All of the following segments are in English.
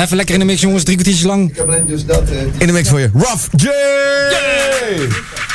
Even lekker in de mix, jongens. Drie kwartiertjes lang. Ik heb alleen dus dat... Eh, in de mix voor je. Rough J! Yeah!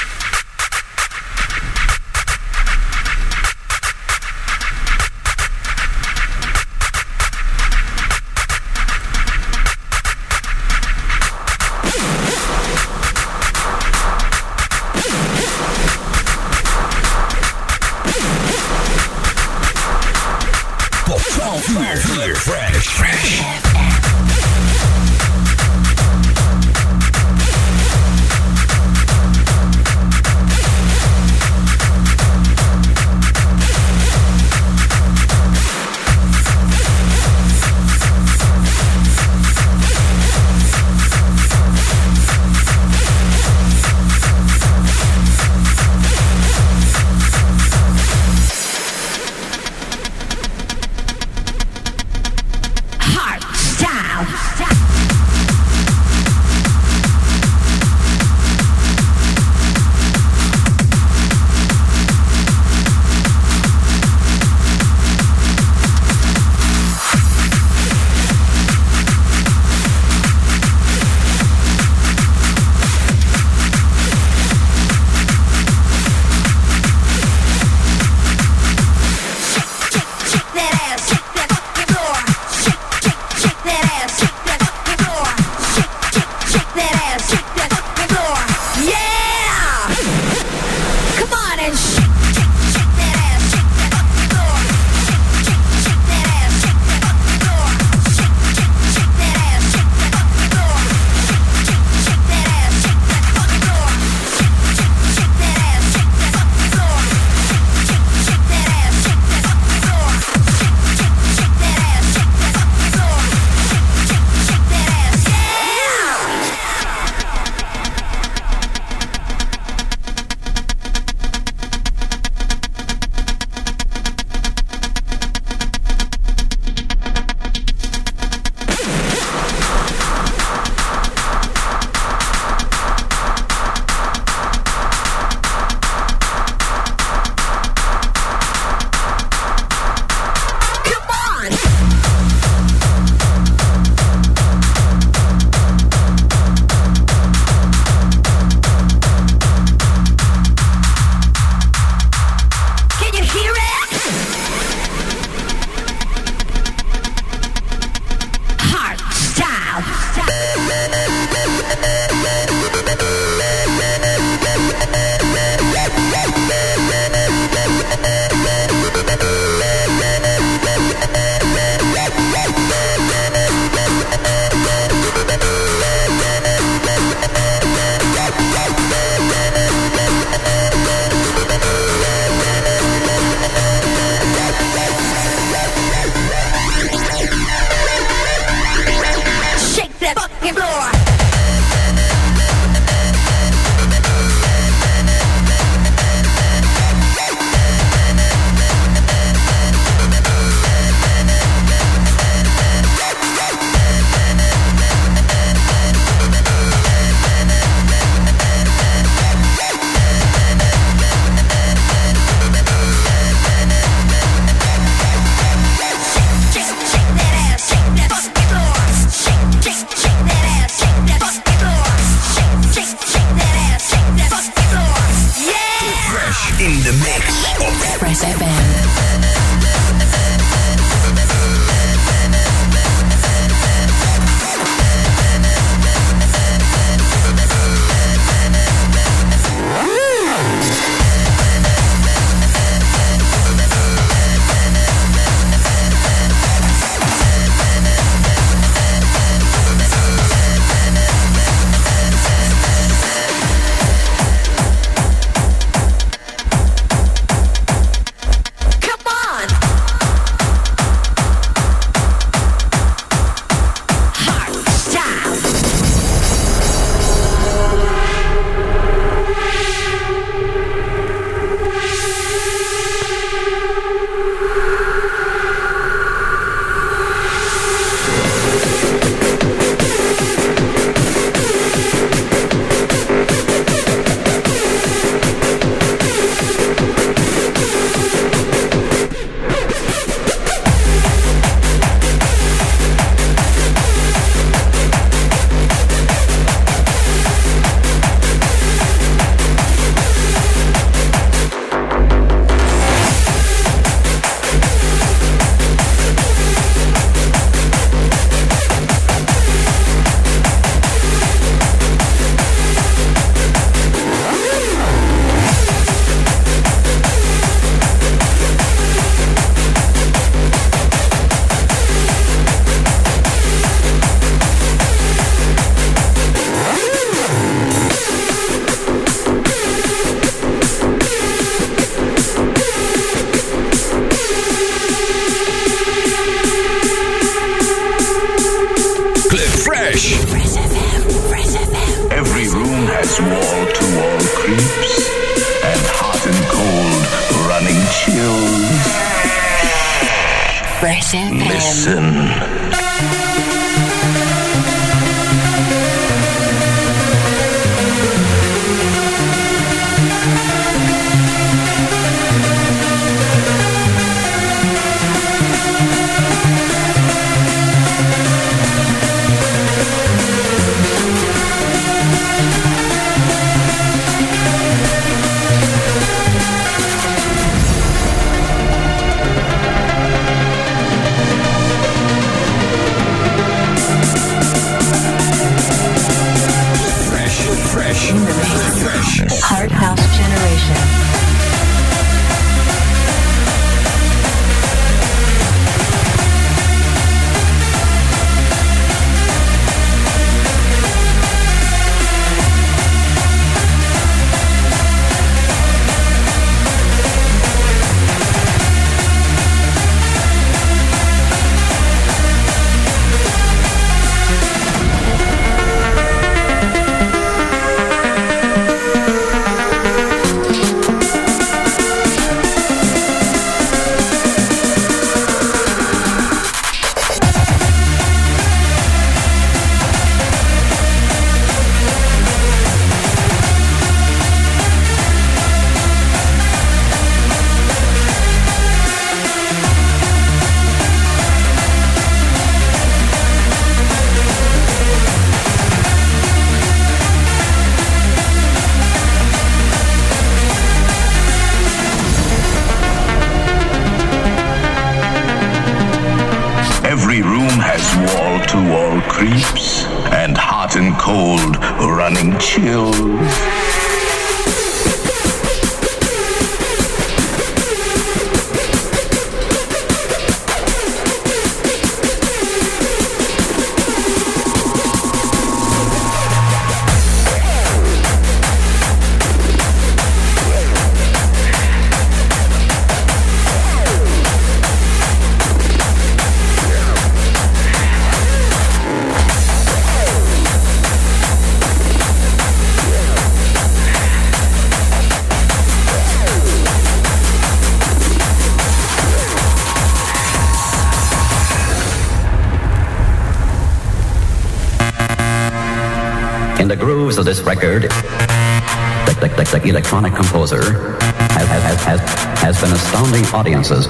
Of this record, the, the, the, the electronic composer has, has, has, has been astounding audiences.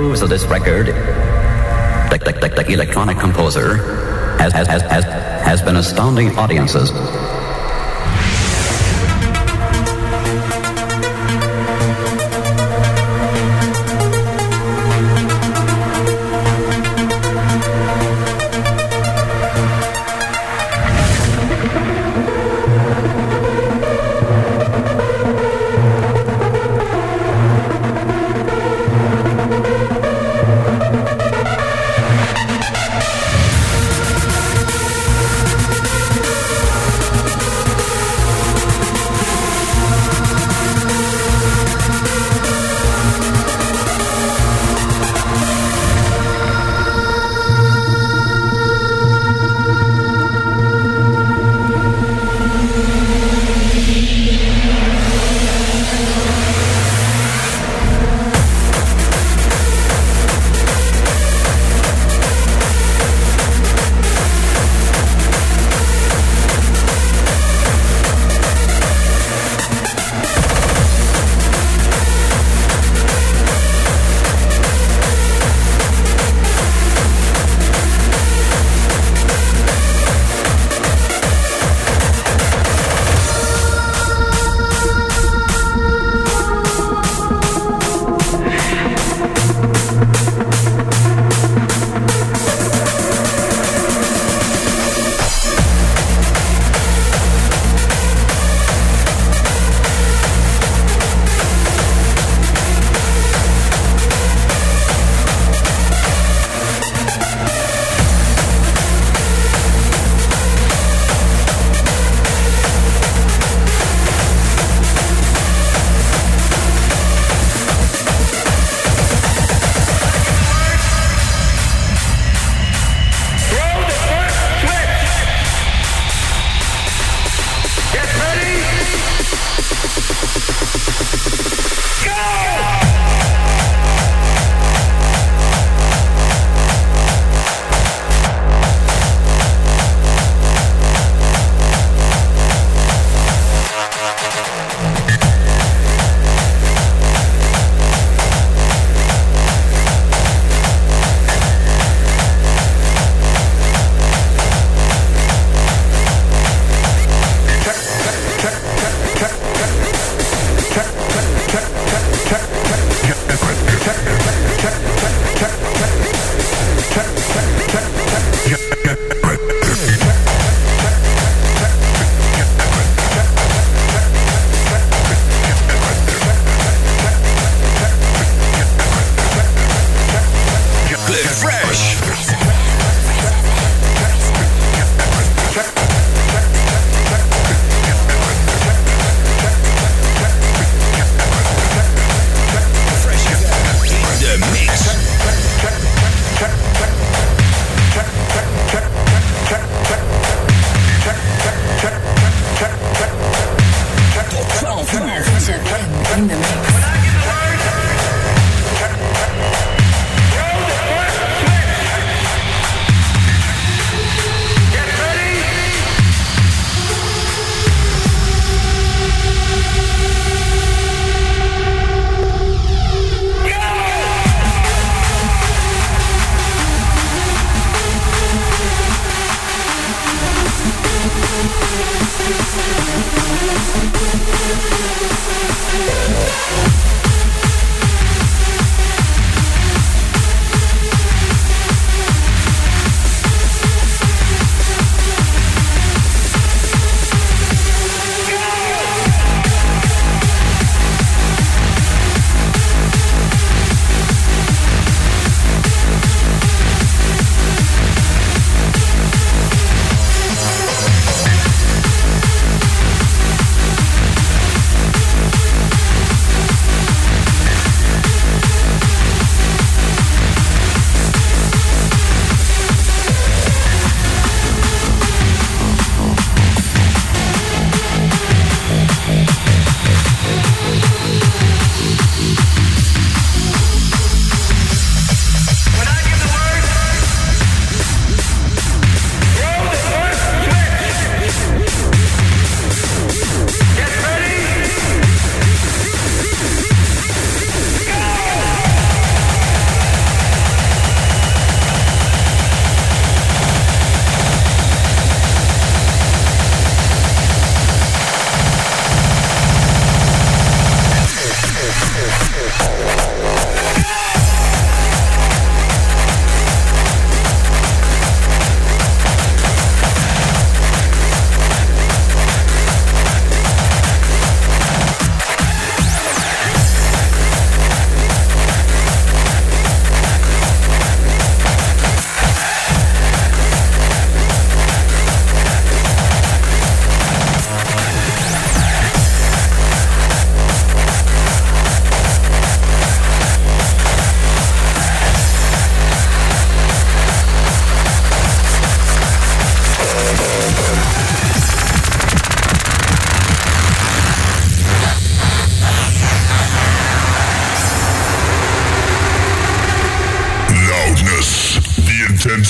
Grooves of this record, the, the, the, the electronic composer has, has, has, has, has been astounding audiences.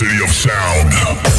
City of Sound.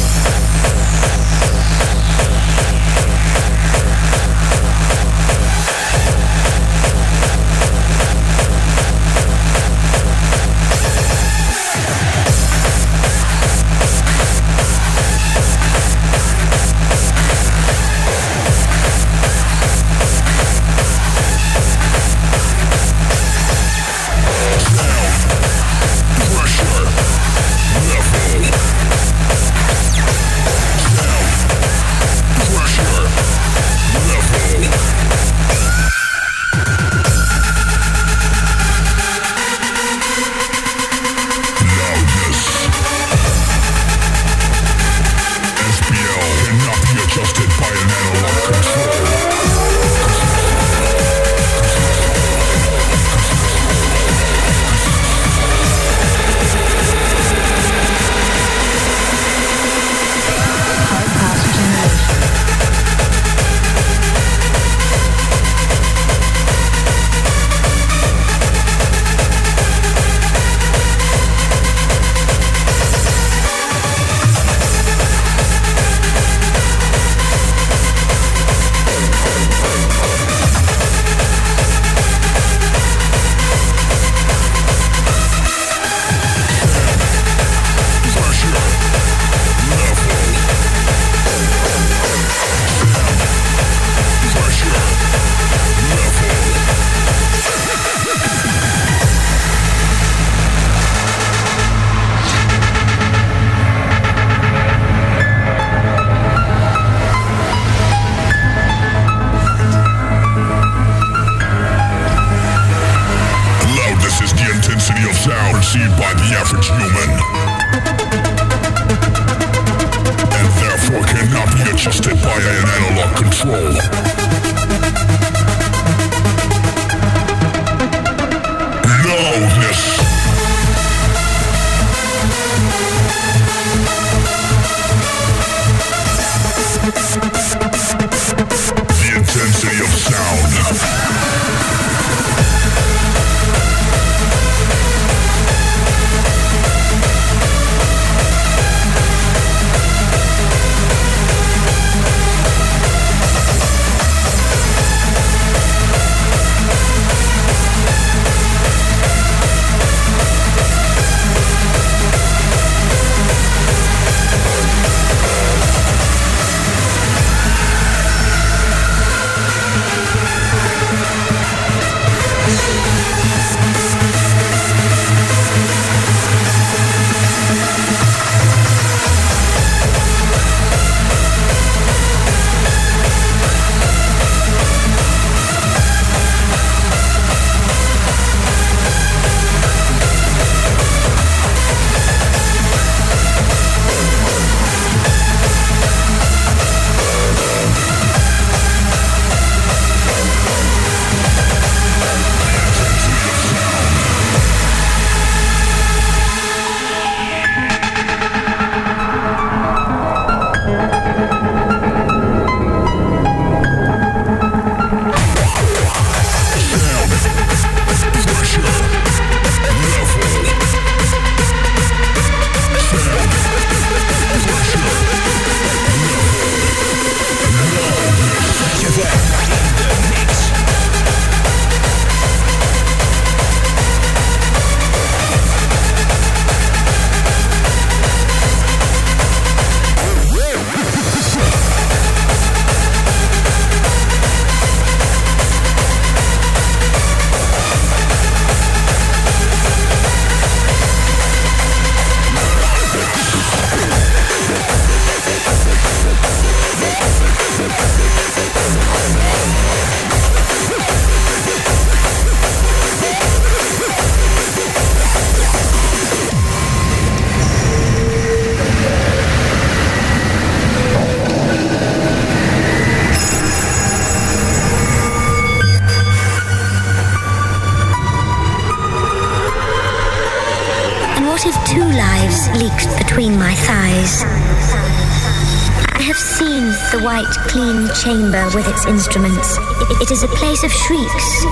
Chamber with its instruments. It- is a place of shrieks.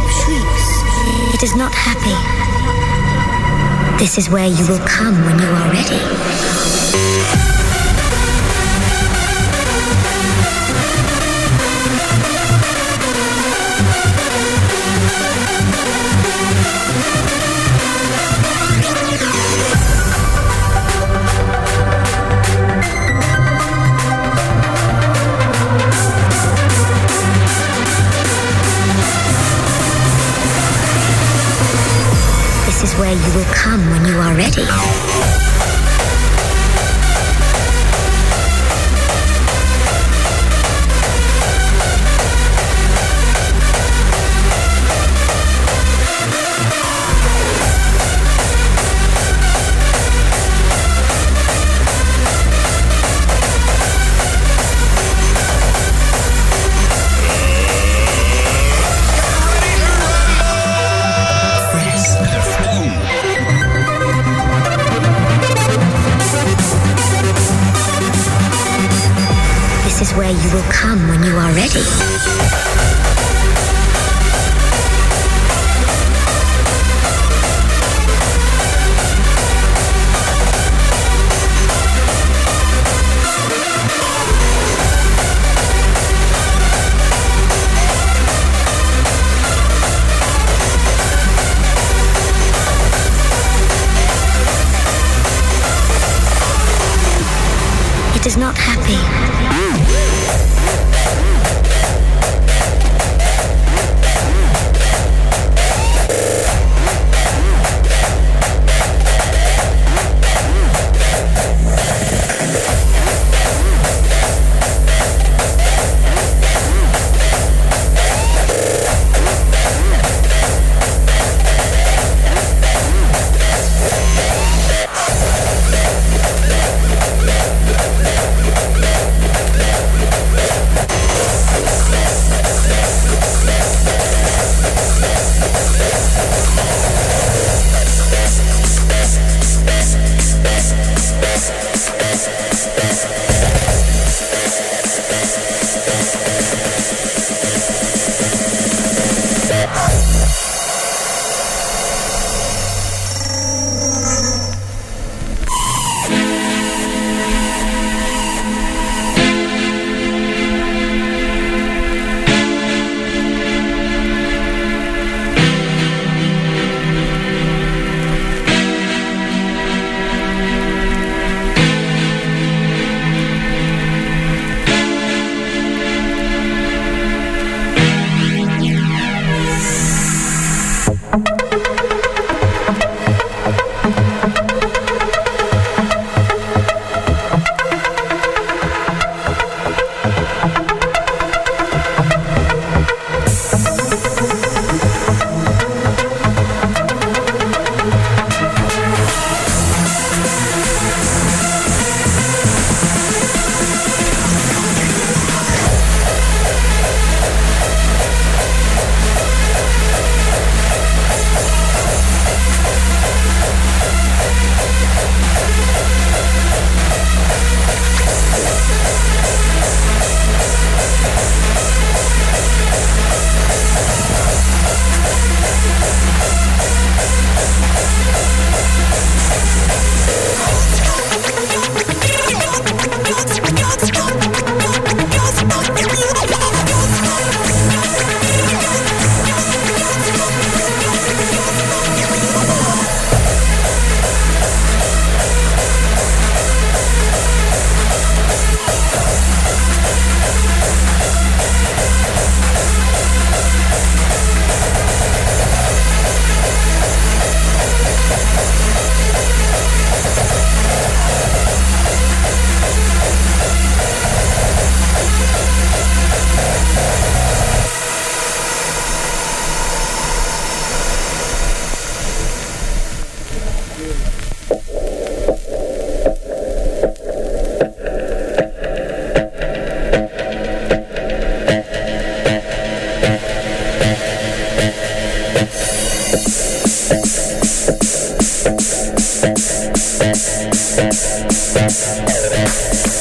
It is not happy. This is where you will come when you are ready. This is where you will come when you are ready.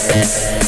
Thank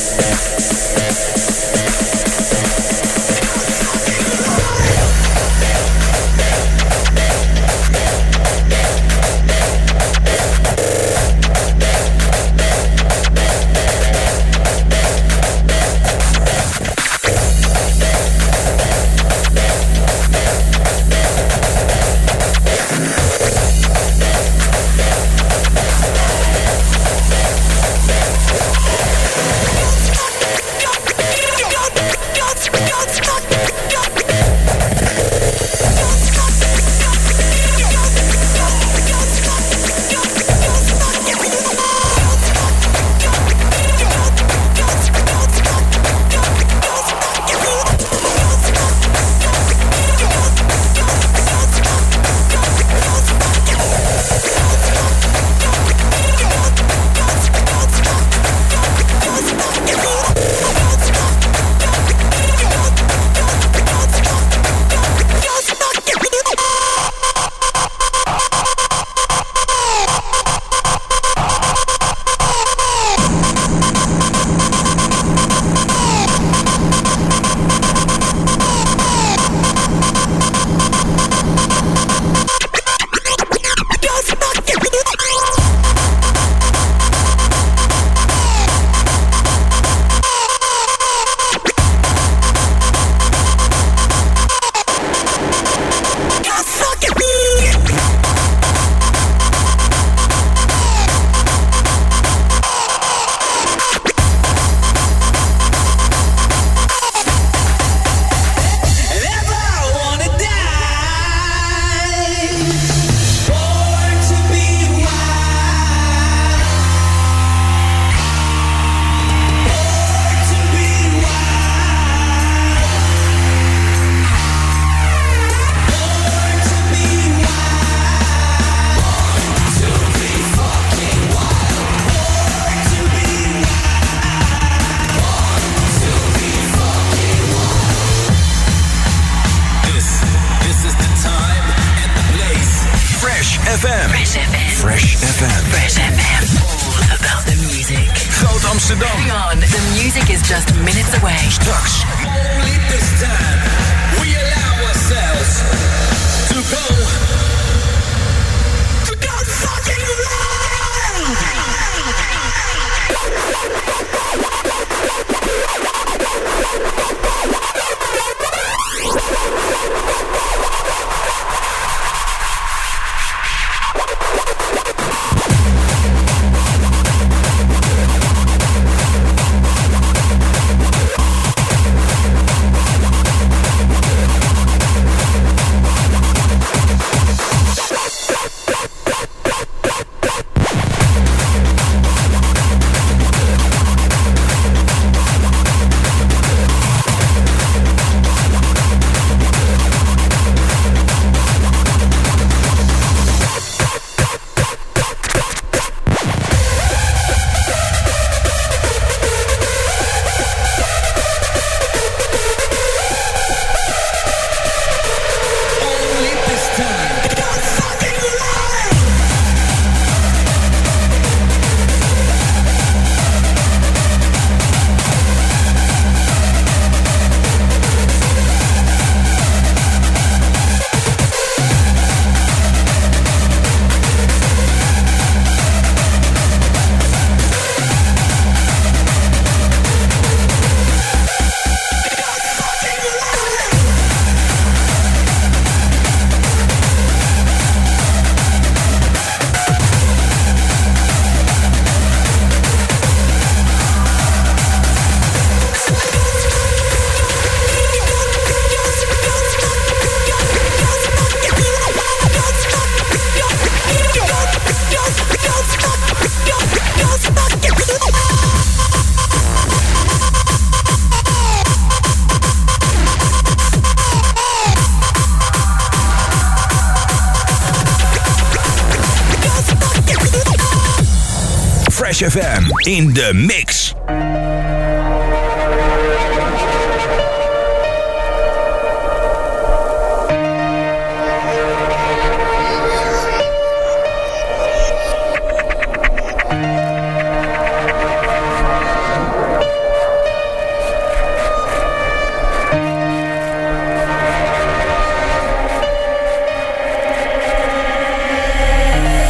in de mix.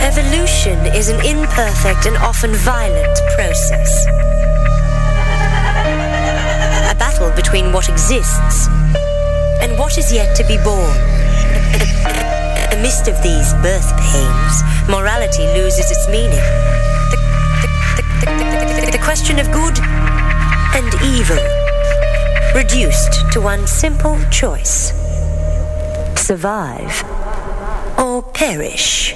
Evolution is an imperfect and often violent Amidst of these birth pains, morality loses its meaning. The, the, the, the question of good and evil reduced to one simple choice survive or perish.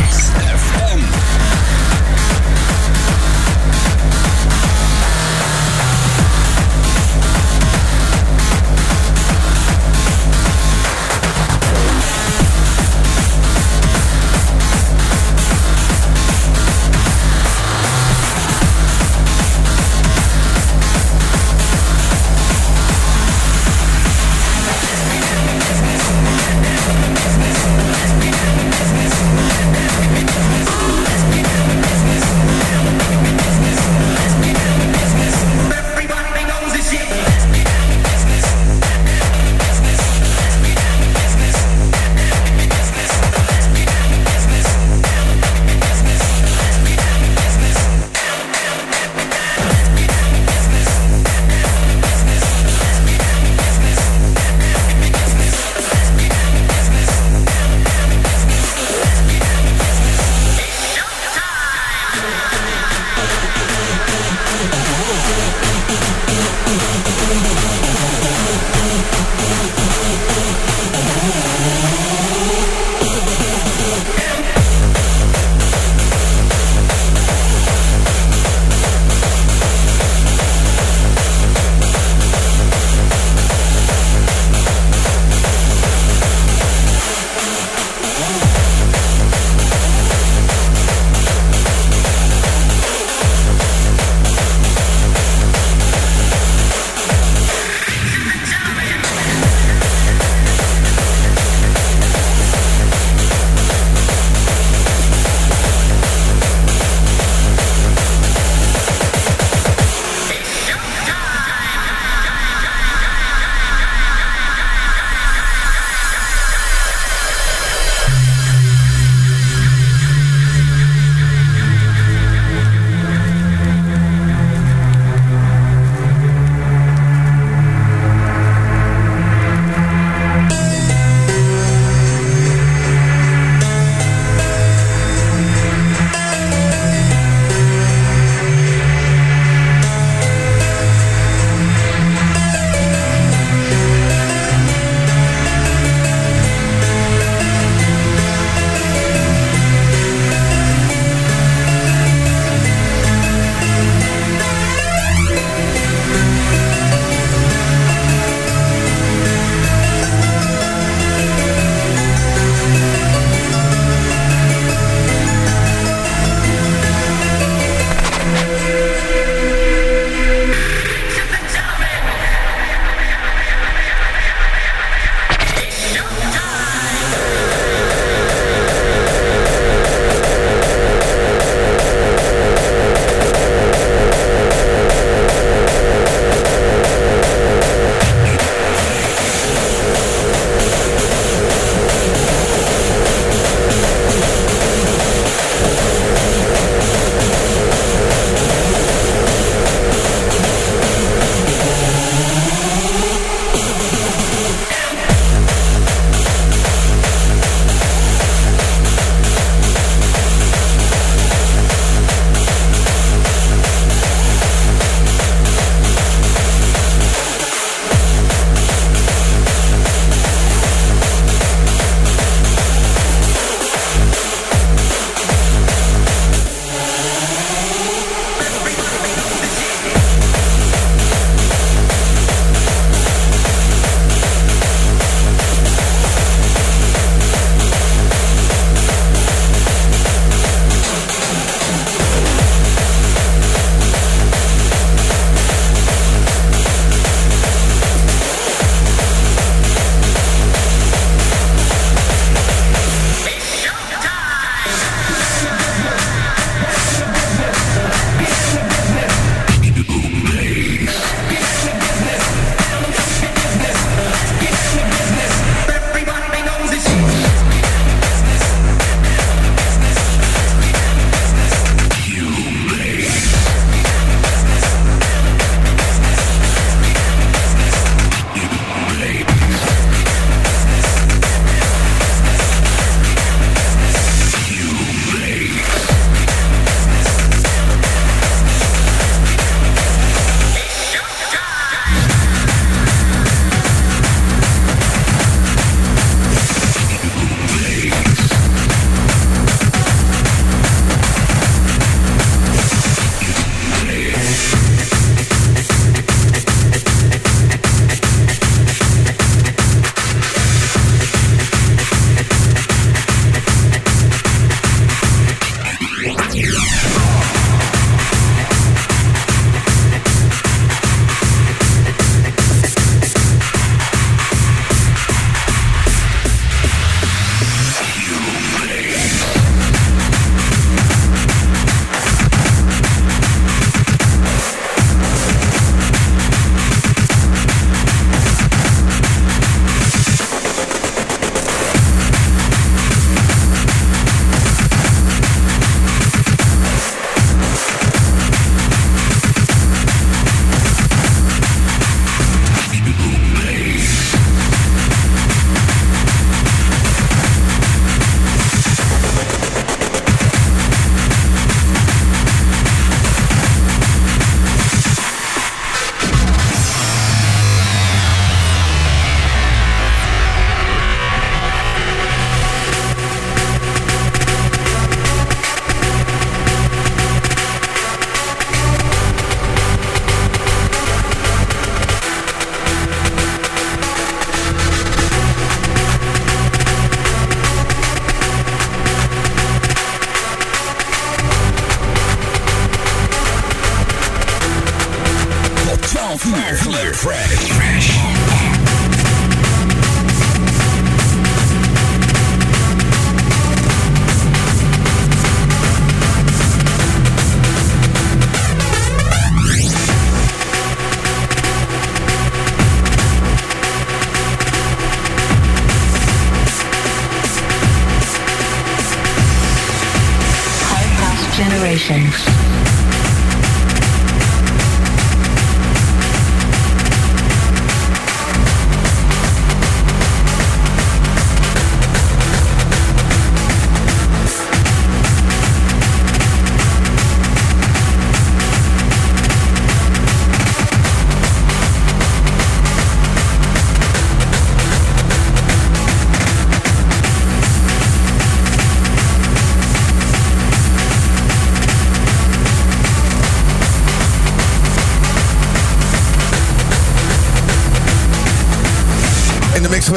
Fresh.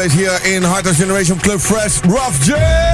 Geweest hier in Hard House Generation Club Fresh. Ruff J!